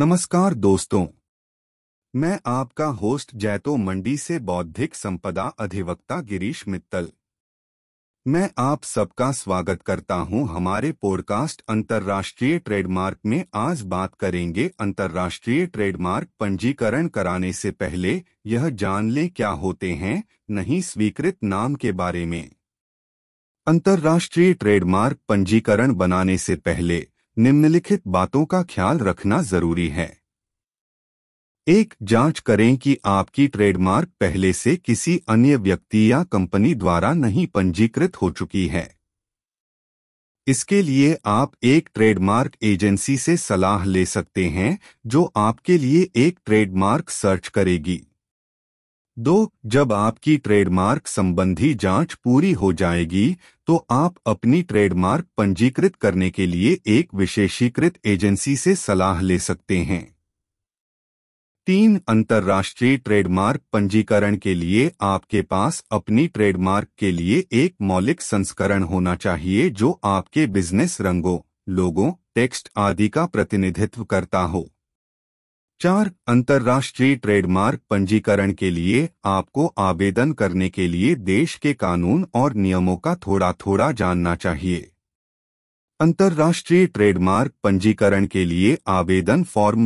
नमस्कार दोस्तों। मैं आपका होस्ट जैतो मंडी से बौद्धिक संपदा अधिवक्ता गिरीश मित्तल। मैं आप सबका स्वागत करता हूँ हमारे पॉडकास्ट अंतर्राष्ट्रीय ट्रेडमार्क में। आज बात करेंगे अंतर्राष्ट्रीय ट्रेडमार्क पंजीकरण कराने से पहले यह जान लें क्या होते हैं, नहीं स्वीकृत नाम के बारे में। अंतर्राष्ट्रीय ट्रेडमार्क पंजीकरण बनाने से पहले निम्नलिखित बातों का ख्याल रखना ज़रूरी है। एक, जाँच करें कि आपकी ट्रेडमार्क पहले से किसी अन्य व्यक्ति या कंपनी द्वारा नहीं पंजीकृत हो चुकी है। इसके लिए आप एक ट्रेडमार्क एजेंसी से सलाह ले सकते हैं, जो आपके लिए एक ट्रेडमार्क सर्च करेगी। दो, जब आपकी ट्रेडमार्क संबंधी जाँच पूरी हो जाएगी तो आप अपनी ट्रेडमार्क पंजीकृत करने के लिए एक विशेषीकृत एजेंसी से सलाह ले सकते हैं। तीन, अंतर्राष्ट्रीय ट्रेडमार्क पंजीकरण के लिए आपके पास अपनी ट्रेडमार्क के लिए एक मौलिक संस्करण होना चाहिए जो आपके बिज़नेस रंगों, लोगों टेक्स्ट आदि का प्रतिनिधित्व करता हो। चार अंतर्राष्ट्रीय ट्रेडमार्क पंजीकरण के लिए आपको आवेदन करने के लिए देश के कानून और नियमों का थोड़ा थोड़ा जानना चाहिए। अंतर्राष्ट्रीय ट्रेडमार्क पंजीकरण के लिए आवेदन फॉर्म